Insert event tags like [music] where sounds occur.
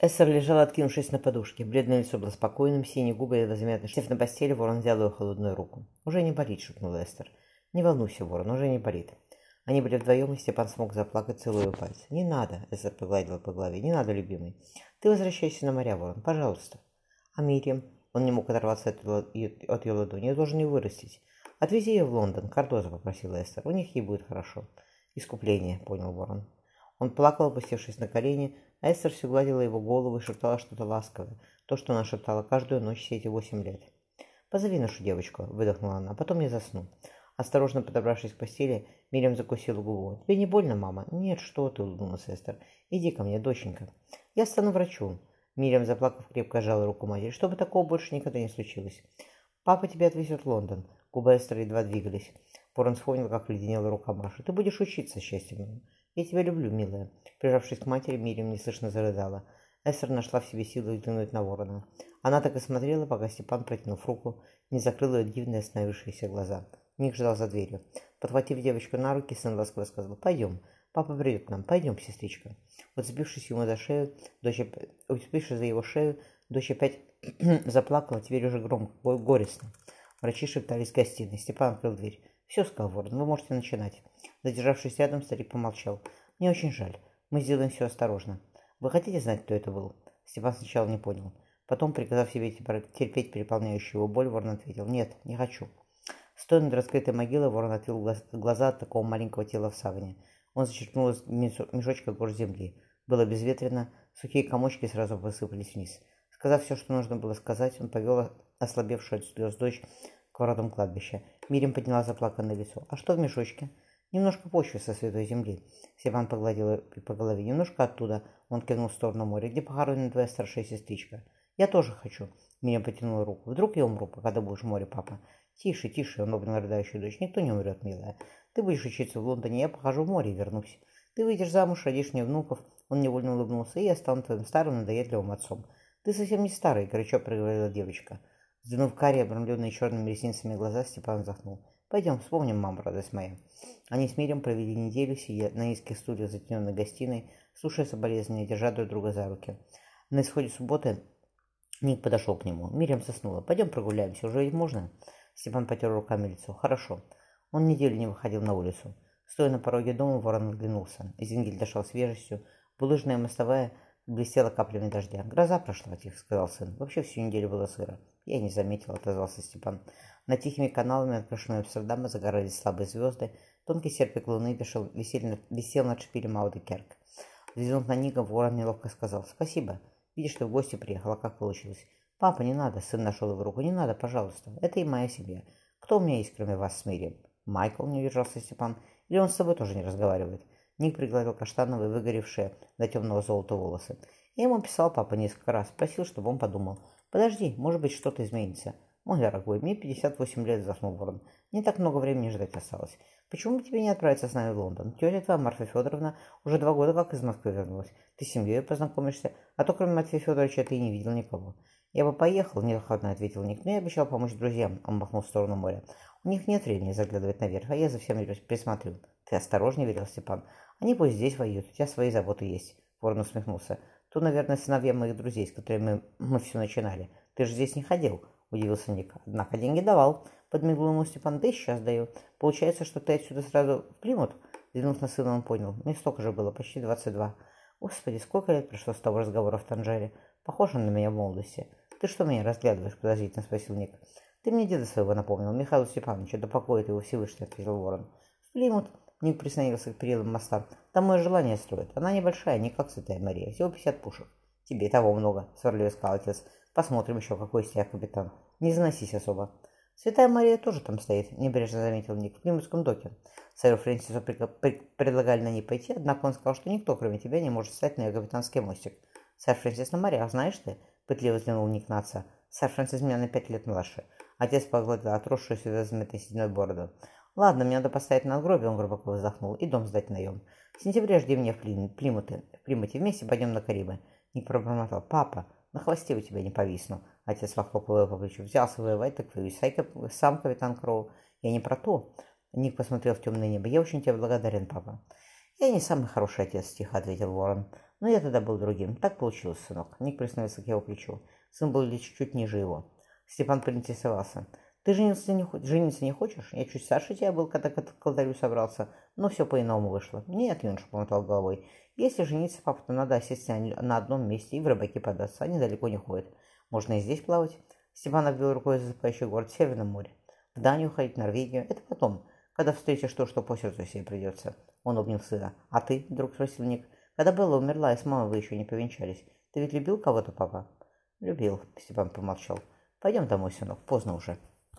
Эссер лежала, откинувшись на подушке. Бледное лицо было спокойным, синие губы едва заметно. Сев на постели, ворон взял ее холодную руку. «Уже не болит», — шепнул Эстер. «Не волнуйся, ворон, уже не болит». Они были вдвоем, и Степан смог заплакать, целую пальцы. «Не надо», — Эстер погладила по голове. «Не надо, любимый. Ты возвращайся на моря, ворон, пожалуйста». «А Мириам?» Он не мог оторваться от, от ее ладони. «Я должен ее вырастить. Отвези ее в Лондон», — Кардоза попросила Эстер. «У них ей будет хорошо». «Искупление», — понял ворон. Он плакал, опустившись на колени, Эстер все гладила его голову и шептала что-то ласковое, то, что она шептала каждую ночь все эти восемь лет. «Позови нашу девочку», — выдохнула она, — «потом я засну». Осторожно подобравшись к постели, Мирям закусила губу. «Тебе не больно, мама?» «Нет, что ты», — улыбнулась Эстер. «Иди ко мне, доченька». «Я стану врачом». Мирям, заплакав, крепко сжала руку матери. «Чтобы такого больше никогда не случилось». «Папа тебя отвезет в Лондон». Губы Эстер едва двигались. Порон вспомнил, как леденела рука Маши. «Ты будешь учиться, счастье мое». «Я тебя люблю, милая». Прижавшись к матери, Мирим неслышно зарыдала. Эстер нашла в себе силы взглянуть на ворона. Она так и смотрела, пока Степан, протянув руку, не закрыл ее дивные остановившиеся глаза. Ник ждал за дверью. Подхватив девочку на руки, сын ласково сказал «Пойдем, папа придет к нам, пойдем, сестричка». Уцепившись ему за шею, дочь, уцепившись за его шею, дочь опять [clears throat] заплакала, теперь уже громко, горестно. Врачи шептались в гостиной. Степан открыл дверь. «Все, сказал вы можете начинать». Задержавшись рядом, старик помолчал. «Мне очень жаль. Мы сделаем все осторожно. Вы хотите знать, кто это был?» Степан сначала не понял. Потом, приказав себе терпеть переполняющую его боль, ворон ответил. «Нет, не хочу». Стоя над раскрытой могилой, ворон отвел глаза от такого маленького тела в саване. Он зачерпнул из мешочка горсть земли. Было безветренно, сухие комочки сразу посыпались вниз. Сказав все, что нужно было сказать, он повел ослабевшую от слез дочь к воротам кладбища. Мирим подняла заплаканное лицо. «А что в мешочке?» «Немножко почвы со святой земли». Степан погладил по голове. «Немножко оттуда». Он кивнул в сторону моря. «Где похоронена твоя старшая сестричка?» «Я тоже хочу». Мирим потянула руку. «Вдруг я умру, пока ты будешь в море, папа?» «Тише, тише», — он обнял рыдающую дочь. «Никто не умрет, милая. Ты будешь учиться в Лондоне, я похожу в море и вернусь. Ты выйдешь замуж, родишь мне внуков». Он невольно улыбнулся, и я стану твоим старым надоедливым отцом. «Ты совсем не старый», — горячо проговорила девочка. Сдвинув карие, обрамленные черными ресницами глаза, Степан вздохнул. «Пойдем, вспомним, мама, радость моя». Они с Мирем провели неделю, сидя на низких стульях затененной гостиной, слушая соболезнования, держа друг друга за руки. На исходе субботы Ник подошел к нему. Мирям заснула. «Пойдем прогуляемся, уже ведь можно?» Степан потер руками лицо. «Хорошо». Он неделю не выходил на улицу. Стоя на пороге дома, ворон оглянулся. Зингель дышал свежестью. Булыжная мостовая блестела каплями дождя. «Гроза прошла», — тихо сказал сын. «Вообще всю неделю было сыро». «Я не заметил», — отозвался Степан. Над тихими каналами окрашенного Амстердама загорались слабые звезды. Тонкий серпик луны висел, висел, висел над шпилем Аудекерк. Взглянув на Ника, ворон неловко сказал «Спасибо. Видишь, ты в гости приехала. Как получилось?» «Папа, не надо!» — сын нашел его руку. «Не надо, пожалуйста. Это и моя семья. Кто у меня есть, кроме вас с Мирием?» «Майкл», — не удержался Степан. «Или он с тобой тоже не разговаривает?» Ник пригладил каштановые, выгоревшие до темного золота волосы. Я ему писал папа несколько раз, просил, чтобы он подумал. «Подожди, может быть, что-то изменится». «Мой дорогой, мне 58 лет», — заснул Ворон. «Не так много времени ждать осталось. Почему бы тебе не отправиться с нами в Лондон? Тетя твоя, Марфа Федоровна, уже два года как из Москвы вернулась. Ты с семьей познакомишься, а то кроме Матвея Федоровича ты не видел никого. «Я бы поехал», — неохотно ответил Ник, но я обещал помочь друзьям. Он махнул в сторону моря. «У них нет времени заглядывать наверх, а я за всем присмотрю». «Ты осторожнее», — велел Степан. «Они пусть здесь воюют, у тебя свои заботы есть». Ворон усмехнулся. «Тут, наверное, сыновья моих друзей, с которыми мы, мы все начинали. Ты же здесь не ходил», — удивился Ник. «Однако деньги давал», — подмигнул ему Степан. «Да и сейчас даю. Получается, что ты отсюда сразу в Плимут?» Взглянув на сына, он понял. Мне столько же было, почти двадцать два. Господи, сколько лет прошло с того разговора в Танжере. Похоже на меня в молодости. «Ты что меня разглядываешь?» – подозрительно спросил Ник. «Ты мне деда своего напомнил, Михаила Степановича, да покоит его Всевышний», – ответил Ворон. «В Плимут», – Ник присоединился к перилам моста. «Там мое желание строит. Она небольшая, не как Святая Мария, всего 50 пушек». «Тебе того много», – сварливо сказал отец. «Посмотрим еще, какой из тебя капитан. Не заносись особо». «Святая Мария тоже там стоит», – небрежно заметил Ник, – «в Плимутском доке». Сэру Фрэнсису предлагали на ней пойти, однако он сказал, что никто, кроме тебя, не может встать на ее капитанский мостик. «Сэр Фрэнсис на морях, знаешь ты?» Пытливо взглянул Ник на отца. Сэр Фрэнсис меня на пять лет младше. Отец погладил отросшую сюда заметной сединой бороду. Ладно, мне надо поставить надгробие, он глубоко вздохнул, и дом сдать наем. В сентябре жди меня в Плим... Плимуте. В Плимуте вместе пойдем на Карибы. Ник пробормотал. Папа, на хвосте у тебя не повисну. Отец похлопал его по плечу. Взялся воевать, так повисай сам, капитан Кроу. Я не про то. Ник посмотрел в темное небо. Я очень тебе благодарен, папа. «Я не самый хороший отец», — тихо ответил Ворон. Но я тогда был другим. Так получилось, сынок. Ник присмотрелся к его плечу. Сын был лишь чуть ниже его. Степан поинтересовался. Ты жениться не, жениться не хочешь? Я чуть старше тебя был, когда к колдарю собрался. Но все по-иному вышло. Нет, юноша помотал головой. Если жениться, папа, то надо сесть на одном месте и в рыбаки податься. Они далеко не ходят. Можно и здесь плавать. Степан обвел рукой засыпающий город в Северном море. В Данию ходить, в Норвегию. Это потом, когда встретишь то, что по сердцу себе придется. Он обнял сына. А ты, вдруг спросил Ник, когда Белла умерла, и с мамой вы еще не повенчались. Ты ведь любил кого-то, папа? Любил, Степан помолчал. Пойдем домой, сынок, поздно уже.